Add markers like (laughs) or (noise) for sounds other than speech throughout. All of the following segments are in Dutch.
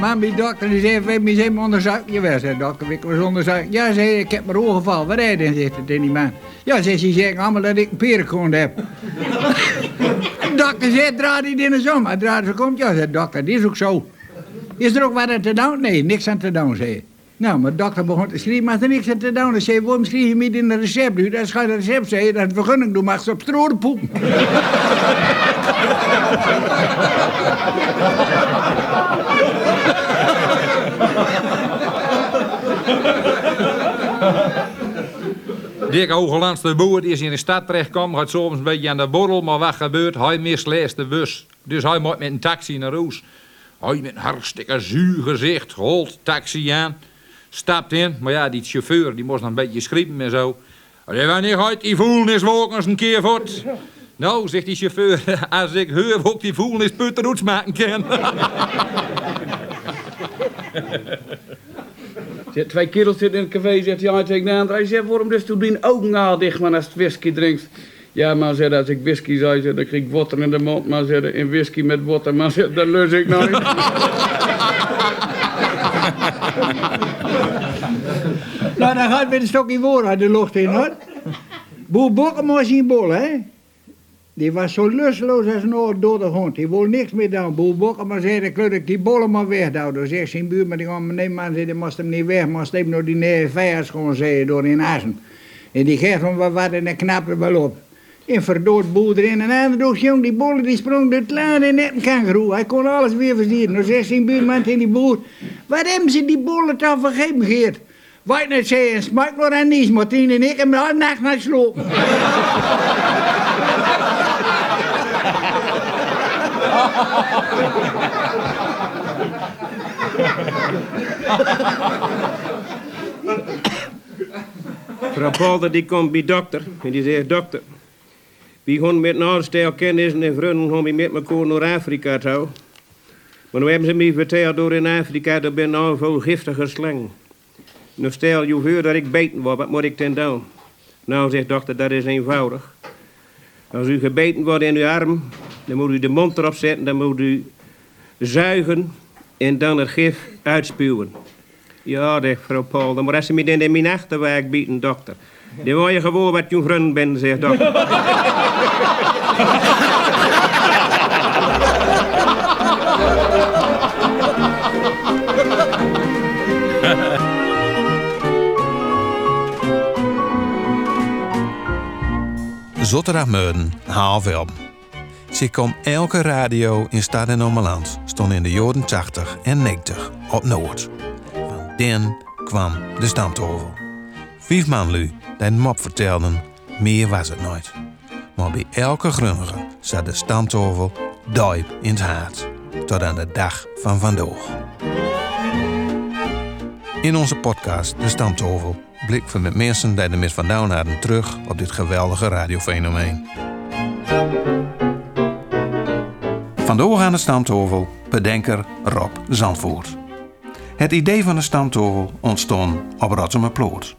Maar mijn dokter die zei, we zijn mijn onderzoek. Jawel, zei de dokter, ik was onderzoek. Ja, zei ik heb mijn. Wat hij dan, zegt het in die man. Ja, zei ze, zeggen allemaal dat ik een perenkont heb. de (laughs) dokter zei, draai die in de zon. Maar draai ze komt, ja, zei de dokter, die is ook zo. Is er ook wat aan te doen? Nee, niks aan te doen, zei. Nou, mijn dokter begon te schrijven, maar er niks aan te doen. Dan zei waarom schrijf je niet in een recept? Nu, dat is geen recept, zei dat vergunning doen, mag ze op stroom poepen. (laughs) Dick Hogelands boer is in de stad terechtkomen, gaat soms een beetje aan de borrel, maar wat gebeurt? Hij misleest de bus. Dus hij moet met een taxi naar huis. Hij met een hartstikke zuur gezicht, holt taxi aan, stapt in. Maar ja, die chauffeur die moest nog een beetje schrijven en zo. Hij wanneer gaat die voelniswolk eens een keer voort? Nou, zegt die chauffeur, (laughs) als ik hoor hoe ik die voelnisputteroets maken kan. (laughs) Zit twee kerels zitten in het café, zegt hij tegen de andere. Hij zegt, waarom dus toen die ogen al dicht, man, als het whisky drinkt? Ja, maar zegt, als ik whisky zou, dan krijg ik water in de mond. Maar zegt, in whisky met water, maar zegt, dat lus ik nooit. (laughs) Nou, dan gaat weer een stokje voor uit de lucht in, hoor. Boer Bokken was in bol, hè? Die was zo lusteloos als een oud dode hond. Die wil niks meer doen. Boer Bokken maar zei, dan kun ik die bollen maar weghouden. Dan zegt zijn buurman, die kwam nee man, zei, die moest hem niet weg. Moest hem door die vijand gewoon zeggen, door in Assen. En die geeft hem wat wat en dan knapt wel op. En verdoord boer erin. En aan de jong, die bollen die sprong door het laad en net een kangeroe. Hij kon alles weer verdienen. Dan zegt zijn buurman tegen die boer, wat hebben ze die bollen toch vergeten, Geert? Wat net zeggen, smaak nog aan niets, Martien en ik hem de nacht naar sloop. (laughs) Polder die komt bij dokter en die zegt, dokter, wie gewoon met een aanstel kennis en vrienden we met elkaar naar Afrika toe. Maar nu hebben ze mij verteld door in Afrika, er ben al veel giftige slang. Nou stel je voor dat ik beten word, wat moet ik dan doen? Nou, zegt dokter, dat is eenvoudig. Als u gebeten wordt in uw arm, dan moet u de mond erop zetten, dan moet u zuigen en dan het gif uitspuwen. Ja, zegt vrouw Paul, dan moet ze me in mijn achterwerk bieden, dokter. Dan word je gewoon wat je vriend bent, zegt dokter. Zotterdag-Meuden, half elf. Ze kwam elke radio in Stad en Ommeland stond in de jaren 80 en 90 op Noord. Van den kwam de stamtovel. Vijf man lui die mop vertelden, meer was het nooit. Maar bij elke grunnige zat de stamtovel diep in het hart. Tot aan de dag van vandaag. In onze podcast De Stamtovel blikken we met mensen die er met vandaan hadden terug op dit geweldige radiofenomeen. Aan de Stamtovel bedenker Rob Zandvoort. Het idee van de Stamtovel ontstond op Rotterdam-Ploot.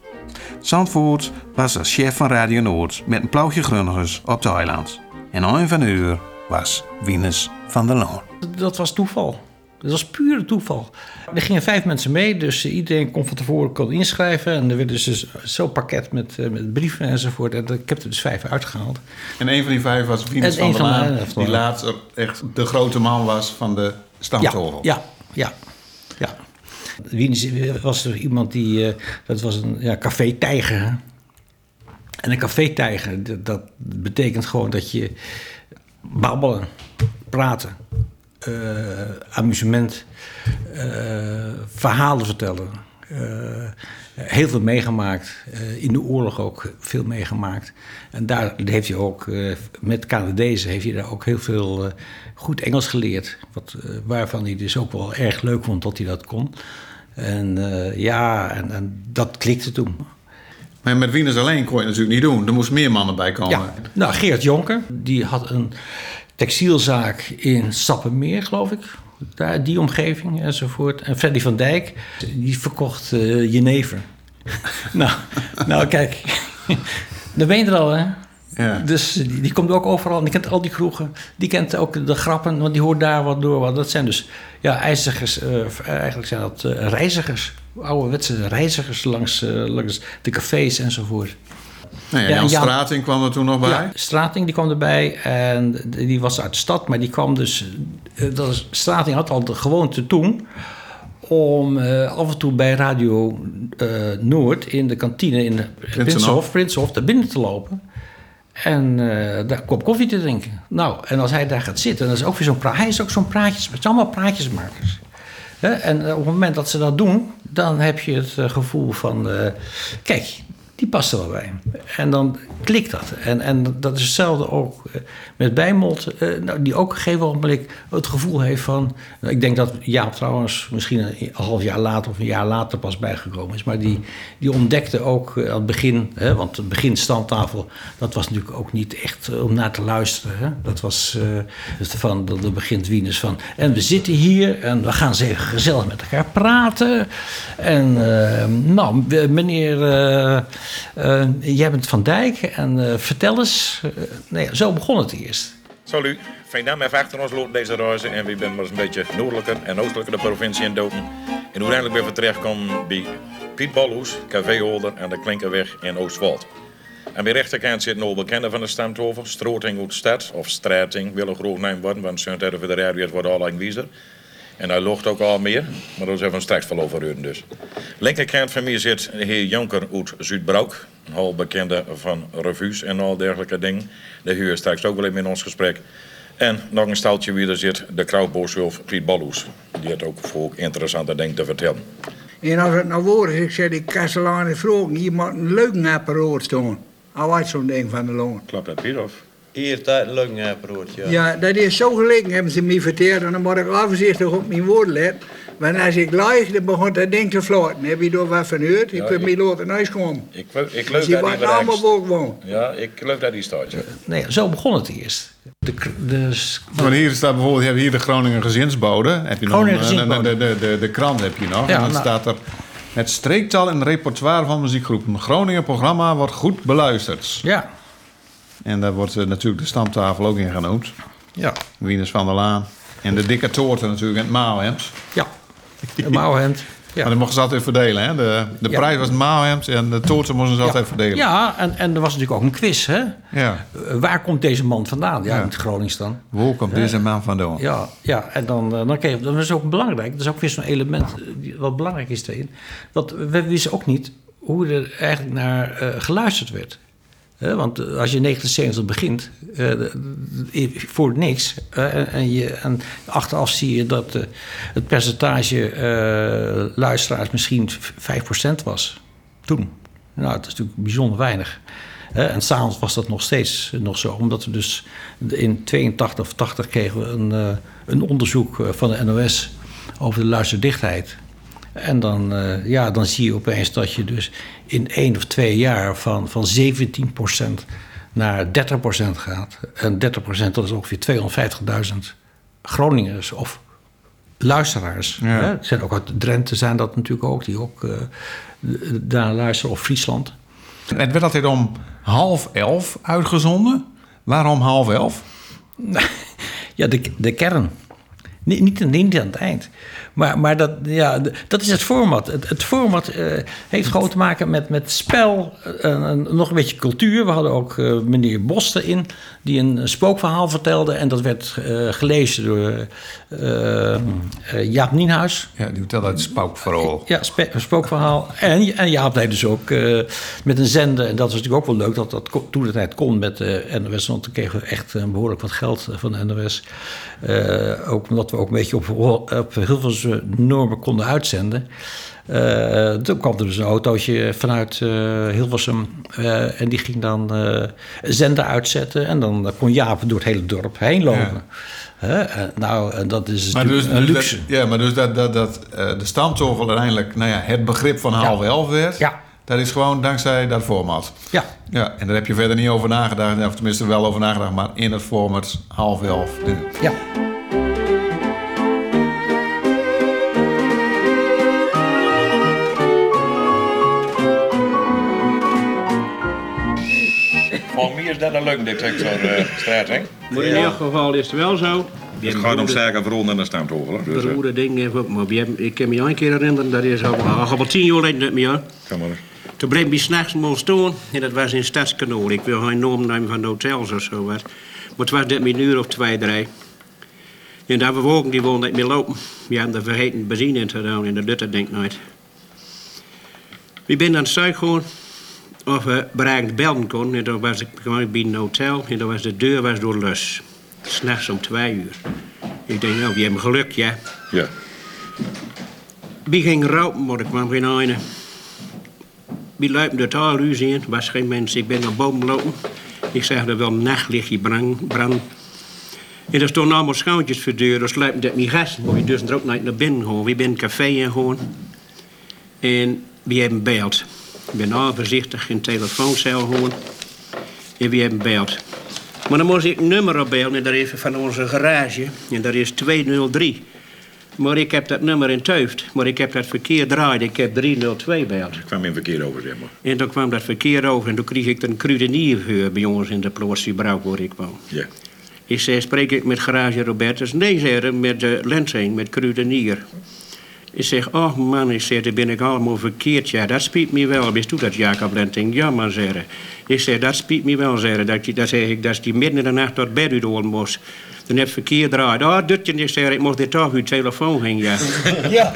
Zandvoort was als chef van Radio Noord met een plauwje grunnigers op de. En een van de uur was Wieners van der Loon. Dat was toeval. Dat was puur toeval. Er gingen vijf mensen mee, dus iedereen kon van tevoren kon inschrijven. En er werd dus zo'n pakket met, eh, met brieven enzovoort. En ik heb er dus vijf uitgehaald. En een van die vijf was Wieners En van der Laan, ja, die laatst echt de grote man was van de Ja, stamtoren. ja, ja, ja. Wiens was er iemand die, eh, dat was een ja, café-tijger. En een café-tijger, dat, dat betekent gewoon dat je babbelen, praten, eh, amusement, eh, verhalen vertellen. Eh, heel veel meegemaakt, eh, in de oorlog ook veel meegemaakt. En daar heeft hij ook, eh, met Canadezen heeft hij daar ook heel veel eh, goed Engels geleerd. Wat, eh, waarvan hij dus ook wel erg leuk vond dat hij dat kon. En eh, ja, en, en dat klikte toen. Maar met Wieners alleen kon je natuurlijk niet doen. Er moesten meer mannen bij komen. Ja, nou, Geert Jonker, die had een textielzaak in Sappemeer, geloof ik. Daar, die omgeving enzovoort. En Freddy van Dijk, die verkocht eh, jenever. (laughs) nou, nou, kijk. (laughs) Dan ben je er al, hè? Ja. Dus die, die komt ook overal. Die kent al die kroegen. Die kent ook de grappen, want die hoort daar wat door. Want dat zijn dus ja, ijzigers. eh, eigenlijk zijn dat eh, reizigers. Ouderwetse reizigers langs, langs de cafés enzovoort. Nee, Ja, Jan Strating kwam er toen nog bij. Ja, Strating die kwam erbij en die was uit de stad, maar die kwam dus. eh, Dat is, Strating had al de gewoonte toen om eh, af en toe bij Radio eh, Noord in de kantine in de Prinsenhof, Prinsenhof daar binnen te lopen. En daar kop koffie te drinken. Nou, en als hij daar gaat zitten, dan is ook weer zo'n pra- Hij is ook zo'n praatjes. Het zijn allemaal praatjesmakers. Hè? En op het moment dat ze dat doen, dan heb je het gevoel van: kijk, die past er wel bij. En dan klikt dat. En, en dat is hetzelfde ook eh, met Bijmold, eh, nou, die ook op een gegeven ogenblik het gevoel heeft van. nou, ik denk dat Jaap trouwens misschien een half jaar later of een jaar later pas bijgekomen is. Maar die, die ontdekte ook eh, aan het begin, hè, want het begin standtafel, dat was natuurlijk ook niet echt om naar te luisteren. Hè. Dat was dus van, dat begint Wieners van. En we zitten hier en we gaan even gezellig met elkaar praten. En nou, meneer, eh, jij bent Van Dijk en eh, vertel eens. Eh, nee, zo begon het eerst. Salut, naam even achter ons loopt deze reizen en we zijn maar eens een beetje noordelijker en oostelijker de provincie in Doten. En uiteindelijk ben we terechtgekomen bij Piet Balhoes, caféholder aan de Klinkerweg in Oostwold. Aan mijn rechterkant zit een bekende van de stamtover, Strooting uit Stad, of Strating, wil een groot naam worden, want tijd voor de radio wordt al lang wiezer. En hij logt ook al meer, maar daar zijn we straks wel over horen dus. Linkerkant van mij zit de heer Jonker uit Zuidbroek, een al bekende van revues en al dergelijke dingen. De huur straks ook wel even in ons gesprek. En nog een steltje wie er zit, de krautboorschulf Piet Balloes. Die heeft ook voor interessante dingen te vertellen. En als het nou woord is, ik zeg die kastelaan is vroeg, hier moet een leugenapparaat staan. Al zo'n ding van de loon. Klopt dat Piet of? Hier, tijd een leugenapparaat, ja. Ja, dat is zo gelegen, hebben ze me verteld. En dan moet ik overzichtig op mijn woorden letten. Want als ik lieg, dan begon dat ding te floten. Heb je er wat van gehoord? Ik Ja, wil ik- me laten huis komen. Ik, geloof- ik Dus geloof die dat die allemaal. Ja, ik geloof dat die staat. ja. Nee, zo begon het eerst. De, de, hier staat bijvoorbeeld, je hebt hier de Groningen Gezinsbode. Heb je nog Groningen een- Gezinsbode. De, de, de, de krant heb je nog. Ja, en dan nou. staat er... Het streektal en repertoire van muziekgroepen. Groningen programma wordt goed beluisterd. ja, En daar wordt eh, natuurlijk de stamtafel ook in genoemd. ja, Wieners van der Laan. En de dikke toorten natuurlijk en het maalhemd. ja. De mouwhemd. (laughs) Ja. Maar dat mochten ze altijd verdelen. Hè? De, de Ja. prijs was het maalhemd en de toorten moesten ze altijd verdelen. Ja, en, en er was natuurlijk ook een quiz, hè? Ja. Waar komt deze man vandaan? Ja, Ja. uit Gronings dan. Waar komt deze man vandaan? Ja, ja en dan, eh, dan kreeg je, dat is ook belangrijk. Dat is ook weer zo'n element eh, wat belangrijk is erin. Want we wisten ook niet hoe er eigenlijk naar geluisterd werd. Want eh, als je in 79 begint, eh, voor niks. eh, en, je, en achteraf zie je dat het percentage luisteraars misschien v- 5% was. Toen. Nou, dat is natuurlijk bijzonder weinig. En s'avonds was dat nog steeds nog zo. Omdat we dus in 82 of 80 kregen we een, een onderzoek van de NOS over de luisterdichtheid. En dan, eh, ja, dan zie je opeens dat je dus in één of twee jaar van, van 17% naar 30% gaat. En 30% dat is ongeveer 250.000 Groningers of luisteraars. Ja. Hè? Het zijn ook uit Drenthe zijn dat natuurlijk ook, die ook eh, daar luisteren, of Friesland. Het werd altijd om half elf uitgezonden. Waarom half elf? (laughs) Ja, de, de kern. Niet, niet, niet aan het eind. Maar, maar dat, ja, dat is het format. Het, het format eh, heeft gewoon te maken met, met spel, eh, en, nog een beetje cultuur. We hadden ook eh, meneer Bos erin, die een spookverhaal vertelde. En dat werd gelezen door Jaap Nienhuis. Ja, die vertelde het spookverhaal. Ja, spookverhaal. En, en Jaap deed dus ook met een zender. En dat was natuurlijk ook wel leuk dat dat toen de tijd kon met NOS. Want toen kregen we echt eh, behoorlijk wat geld van de NOS. Ook omdat we ook een beetje op, op heel veel normen konden uitzenden. Eh, toen kwam er dus een autootje vanuit eh, Hilversum. eh, en die ging dan zender uitzetten. En dan kon Jaap door het hele dorp heen lopen. Nou, dat is Maar dus, een luxe. dat, ja, maar dus dat, dat, dat de stamtafel uiteindelijk nou ja, het begrip van half elf werd. Ja. Dat is gewoon dankzij dat format. Ja. Ja, en daar heb je verder niet over nagedacht. Of tenminste wel over nagedacht, maar in het format half elf. Ja. Van mij is dat een leuk detector, uh, straat, hè? Maar in elk geval is het wel zo. Het gaat om zaken vooral naar de standhovel. Dus, uh, Beroerde dingen ook, maar je- ik kan me een keer herinneren, dat is al, al, al tien jaar geleden niet meer. Kom maar. Toen bleef hij s'nachts moest staan en dat was in Stadskanaal. Ik wil geen naam nemen van de hotels of zo wat. Maar het was net een uur of twee, drie. En daar we wogen die wonen niet meer lopen. We hadden de vergeten benzine in te doen en dat doet dat denk ik nooit. We zijn aan het zuig gewoon of we bereikt belden konden. En dan was ik gewoon bij een hotel en dan was de deur was door lus. S'nachts om twee uur. Ik denk, nou, we hebben geluk, ja. Ja. Wie ging roken, maar er kwam geen ene. Wie luipt de taalhuis in, was geen mens. Ik ben naar boven lopen. Ik zag er wel nachtlichtje brand. brand. En er stonden allemaal schouwtjes voor de deur, dus luipen dat niet gasten. Maar we dus er ook niet naar binnen gewoon. We zijn een café in gewoon. En we hebben beeld. Ik ben al voorzichtig in de telefooncel gewoon. En we hebben beeld. Maar dan moest ik een nummer opbellen en dat is van onze garage. En dat is 203. Maar ik heb dat nummer in Teuft. Maar ik heb dat verkeerd draaid. Ik heb 302 beeld. Ik kwam in verkeer over, zeg maar. En toen kwam dat verkeer over en toen kreeg ik een kruidenier voor bij ons in de Brouw waar ik woon. Ja. Ik zei, spreek ik met garage Robertus? Nee, zei met de Lensing, met kruidenier. Ik zeg, oh man, ik zeg, dan ben ik allemaal verkeerd. Ja, dat spiet me wel. Wist u dat, Jacob Lenting? Ja, man, hij. Ik zeg, dat spiet me wel, hij. Dat, je- dat zeg ik, dat die midden in de nacht tot bed horen moest. Dan heb verkeerd draaid. Oh, dutje, ik zeg, ik moest dit toch uw telefoon heen, ja. (laughs) Ja.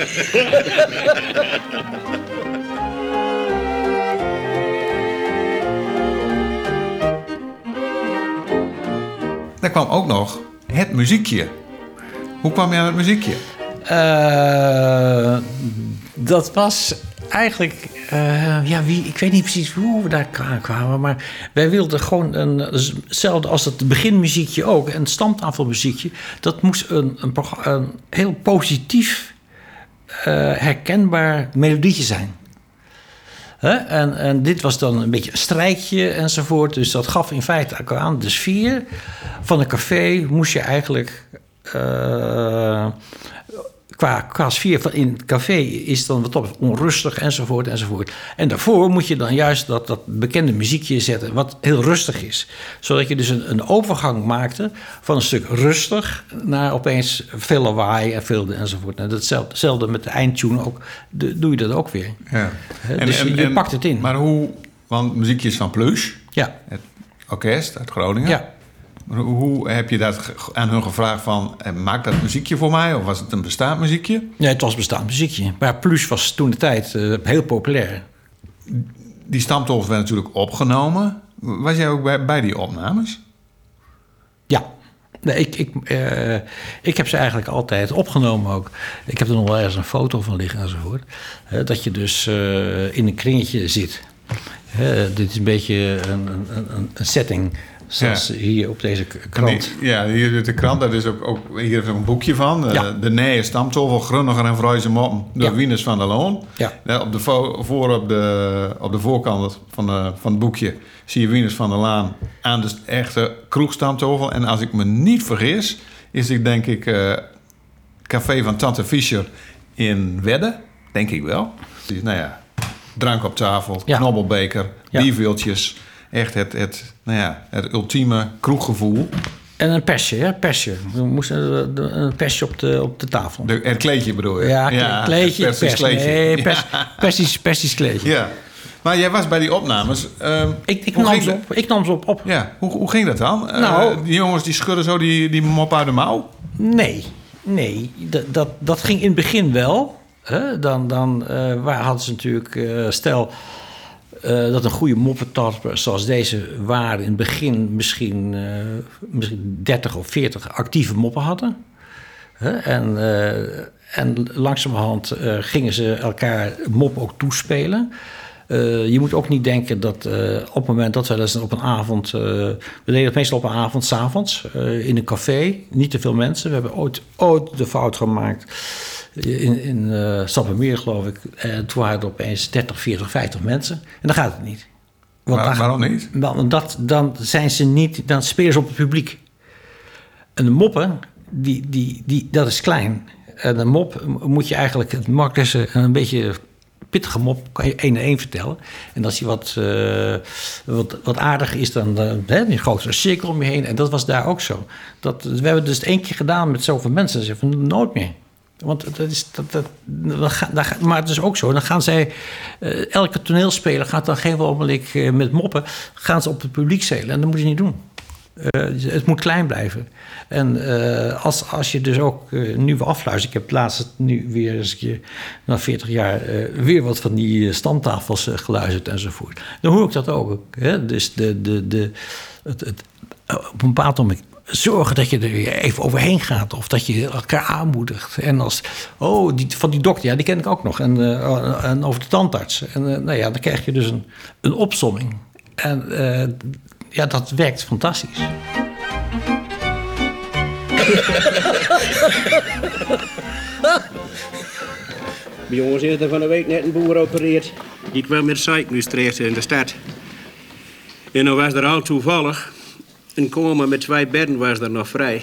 Daar kwam ook nog het muziekje. Hoe kwam je aan het muziekje? Eh, dat was eigenlijk, eh, ja, wie, ik weet niet precies hoe we daar kwa- kwamen, maar wij wilden gewoon een, hetzelfde als het beginmuziekje ook, een stamtafelmuziekje, dat moest een, een, heel positief, eh, herkenbaar melodietje zijn. En, en dit was dan een beetje een strijkje enzovoort. Dus dat gaf in feite aan de sfeer van een café. Moest je eigenlijk qua, qua sfeer in het café is dan wat op onrustig enzovoort enzovoort. En daarvoor moet je dan juist dat, dat bekende muziekje zetten, wat heel rustig is. Zodat je dus een, een overgang maakte van een stuk rustig naar opeens veel lawaai en veel enzovoort. En datzelfde, hetzelfde met de eindtune ook, de- doe je dat ook weer. Ja. Dus je pakt het in. Maar hoe, want muziekje is van Plush, Ja, het orkest uit Groningen. ja. Maar hoe- heb je dat aan hun gevraagd van, eh, maak dat muziekje voor mij? Of was het een bestaand muziekje? Nee, het was bestaand muziekje. Maar Plus was toen de tijd eh, heel populair. Die stamtolf werd natuurlijk opgenomen. Was jij ook bij, bij die opnames? Ja. Nee, ik, ik, eh, ik heb ze eigenlijk altijd opgenomen ook. Ik heb er nog wel ergens een foto van liggen enzovoort. Eh, dat je dus in een kringetje zit. Dit is een beetje een, een, een setting zoals Ja. hier op deze krant. die- ja, hier de krant, dat is ook, ook hier is een boekje van. eh, Ja. De Nije Stamtolf, Grunniger en Vreuze Moppen, door Ja. Wieners van der Loon. Ja. Eh, op, de vo- voor op, de, op de voorkant van, de, van het boekje zie je Wieners van der Laan aan de echte kroegstamtafel. En als ik me niet vergis, is dit denk ik eh café van Tante Fischer in Wedde. Denk ik wel. Nou ja, drank op tafel, knobbelbeker, bierviltjes. Echt het, het, nou ja, het ultieme kroeggevoel. En een persje, hè? Persje. We moesten eh, een persje op de, op de tafel. De, het kleedje bedoel je? ja, kle- kleedje, het persisch pers. kleedje. Nee, Ja. pers, persisch, persisch kleedje. Ja. Maar jij was bij die opnames. ehm, Ik, ik, nam ze op, ik nam ze op. op. Ja, hoe, hoe ging dat dan? Eh, Nou- die jongens die schudden zo die, die mop uit de mouw? Nee, nee. Dat, dat, dat ging in het begin wel. Hè? Dan, dan eh, waar hadden ze natuurlijk, stel eh, dat een goede moppetarper zoals deze waren in het begin misschien, eh, misschien 30 of 40 actieve moppen hadden. En, eh, en langzamerhand gingen ze elkaar mop ook toespelen. Eh, je moet ook niet denken dat eh, op het moment dat we dus op een avond... eh, we deden het meestal op een avond, s'avonds, avonds in een café. Niet te veel mensen. We hebben ooit, ooit de fout gemaakt in, in Stappenmeer, geloof ik. En toen waren er opeens 30, 40, 50 mensen. En dan gaat het niet. Want dan- waarom niet? Want dat, dan zijn ze niet... Dan spelen ze op het publiek. En de moppen, die, die, die, dat is klein. En een mop moet je eigenlijk het makkelijkste een beetje pittige mop kan je één en één vertellen. En als hij wat, eh, wat, wat aardiger is, dan uh, hè, een cirkel om je heen. En dat was daar ook zo. Dat, we hebben dus het één keer gedaan met zoveel mensen. Ze van nooit meer. Want dat is, dat, dat, maar het is ook zo. Dan gaan zij, eh, elke toneelspeler gaat dan geen ogenblik eh, met moppen, gaan ze op het publiek zelen. En dat moet je niet doen. Eh, het moet klein blijven. En eh, als, als je dus ook eh, nu weer afluistert. Ik heb laatst nu weer eens een keer, na 40 jaar, eh, weer wat van die eh, stamtafels eh, geluisterd enzovoort. Dan hoor ik dat ook. Hè? Dus de, de, de, het, het, eh, op een bepaald moment zorgen dat je er even overheen gaat. Of dat je elkaar aanmoedigt. En als, oh, die, van die dokter, ja, die ken ik ook nog. En, eh, en over de tandarts. En eh, nou ja, dan krijg je dus een, een opsomming. En eh, ja, dat werkt fantastisch. Bij ons is er van de week net een boer opereerd. Die kwam met terecht in de stad. En dan was er al toevallig een kamer met twee bedden was er nog vrij.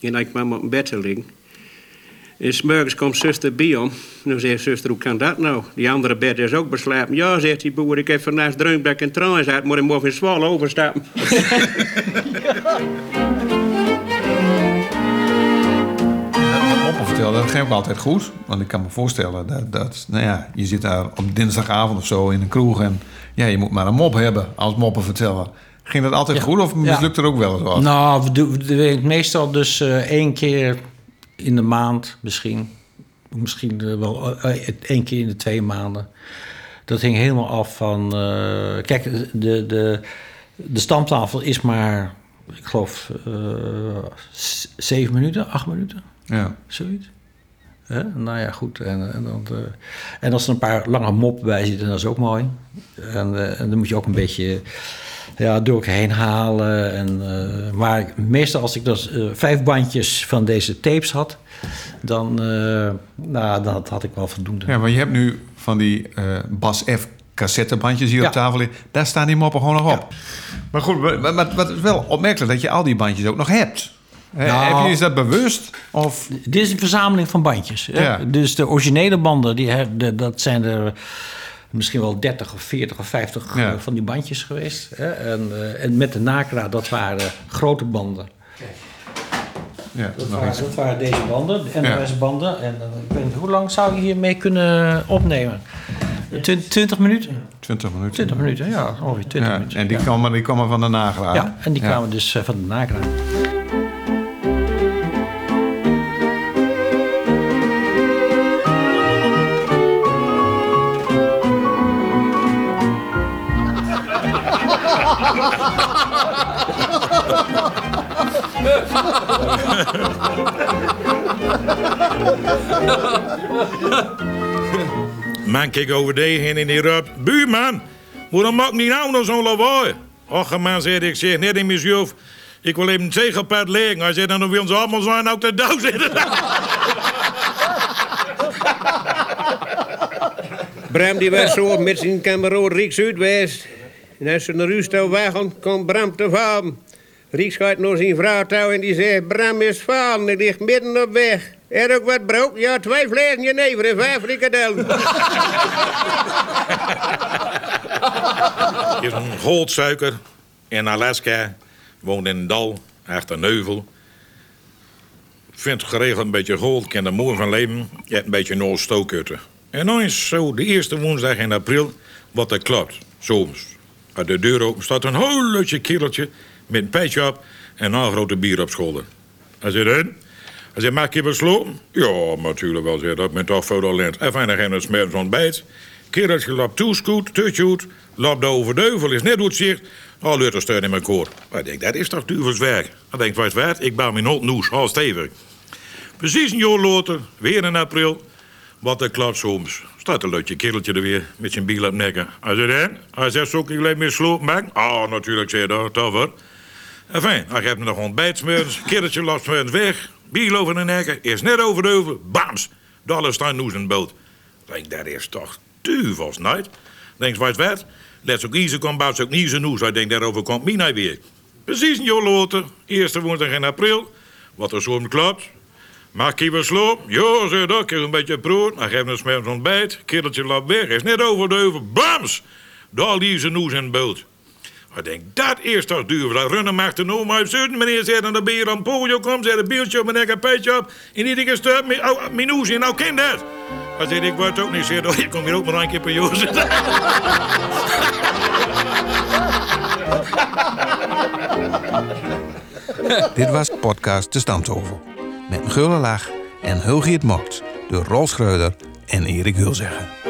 En hij kwam op een bed te liggen. En s'morgens komt zuster bij hem. En dan zegt zuster, hoe kan dat nou? Die andere bed is ook beslapen. Ja, zegt die boer, ik heb vandaag dreumd dat ik een traan uit, maar ik moet in Zwolle overstappen. (laughs) Moppen vertellen, dat ging ook altijd goed. Want ik kan me voorstellen dat, dat nou ja, je zit daar op dinsdagavond of zo in een kroeg en ja, je moet maar een mop hebben als moppen vertellen. Ging dat altijd Ja. goed of Ja. mislukt er ook wel eens wat? Nou, we doen, we doen het meestal dus eh, één keer in de maand misschien. Misschien eh, wel eh, één keer in de twee maanden. Dat hing helemaal af van... eh, kijk, de, de, de stamtafel is maar, ik geloof, eh, zeven minuten, acht minuten, Ja. zoiets. Hè? Nou ja, goed. En, en, dan, eh, en als er een paar lange moppen bij zitten, dat is ook mooi. En, eh, en dan moet je ook een beetje ja, door elkaar heen halen. En, eh, maar meestal als ik dus vijf bandjes van deze tapes had, dan, eh, nou, dan had ik wel voldoende. Ja, maar je hebt nu van die Bas F cassettebandjes hier Ja. op tafel liggen. Daar staan die moppen gewoon nog op. Maar goed, maar, maar, maar het is wel opmerkelijk dat je al die bandjes ook nog hebt. Nou. heb je is dat bewust? Of Dit is een verzameling van bandjes. Hè? Ja. Dus de originele banden, die, dat zijn er misschien wel 30 of 40 of 50 Ja. eh, van die bandjes geweest. Hè? En, eh, en met de Nakra, dat waren grote banden. ja, Dat waren, dat waren deze banden, de Ja. NOS-banden. En eh, ik weet niet, hoe lang zou je hiermee kunnen opnemen? Twin- 20 minuten? 20 minuten. 20 minuten, ja, ongeveer 20 Ja, minuten. en die, ja. komen, die komen van de nagraad. Ja, en die kwamen dus eh, van de Nakra. Man, kijk over heen en die roept... Buurman, waarom maak niet nou nog zo'n lawaai? Och, man, zei ik, zeg net in mezelf... Ik wil even een tegelpad leggen. Hij zei, dan wil ze allemaal zijn ook de douw zitten. (laughs) Bram die was zo met zijn kameraad Riek Zuidwest. En als ze naar toe wachten, komt Bram te vallen. Riek gaat naar zijn vrouw toe en die zegt... Bram is vallen, hij ligt midden op weg. Er ook wat brood? Ja, twee flesjes jenever en vijf frikadellen. (laughs) is een goldsuiker in Alaska. Woont in een dal, achter een neuvel. Vindt geregeld een beetje gold, kan er mooi van leven. Je hebt een beetje stookutten. En dan is zo de eerste woensdag in april wat er klopt. Soms. Uit de deur open staat een holletje kereltje met een petje op en een grote bier op scholen. Hij zegt, en? Hij zegt, maak je besloten? Ja, natuurlijk wel, zegt dat, met toch voor de lens. En fijn, geen smert ontbijt. Kereltje loopt toescoot, tutjoet, loopt over deuvel, is net hoe het zegt. Al lukt er steun in mijn koor. Maar ik denk, dat is toch duvelswerk? Hij denkt, wat waard? Ik bouw mijn hond noes, al stevig. Precies een jaar later, weer in april, wat er klopt soms. Staat een leutje kereltje er weer met zijn biel op nekken. Hij zegt? Hij zegt, zoek ik alleen meer sloop maken? Ah, natuurlijk, zei dat, toffer. Enfin, hij geeft me nog ontbijtsmeurs, kereltje loopt smeurs weg, biel over de nekken, is net over de heuvel, bams, daar staat noes in de boot. Denk, dat is toch duvels, nooit? Denk, wat wat? Let ook Ise komt, bouwt ook niet zijn noes. Ik denk, daarover komt Mina weer. Precies later, eerste woensdag in april, wat er soms klopt. Mag ik even sloop? Ja, zei dat. Heb een beetje brood. Dan geef een smers ontbijt. Kindertje loopt weg. Is net over de heuvel. Bams! Daar liep ze noes in de Ik denk, dat is toch duur. Dat runnen mag de noem uit zuiden. Meneer zei dan de beer aan het podium komt. Zei de beeldje op en een petje op. En die dikke stuk. Mijn noes in. Nou, ken dat. Zei, ik word ook niet zeer. Ik kom hier ook maar een keer per jaar zitten. (laughs) Dit was podcast De Stamtafel. Met een lach en Hulgiet Mokt door Rolf Schreuder en Erik Hulzegger.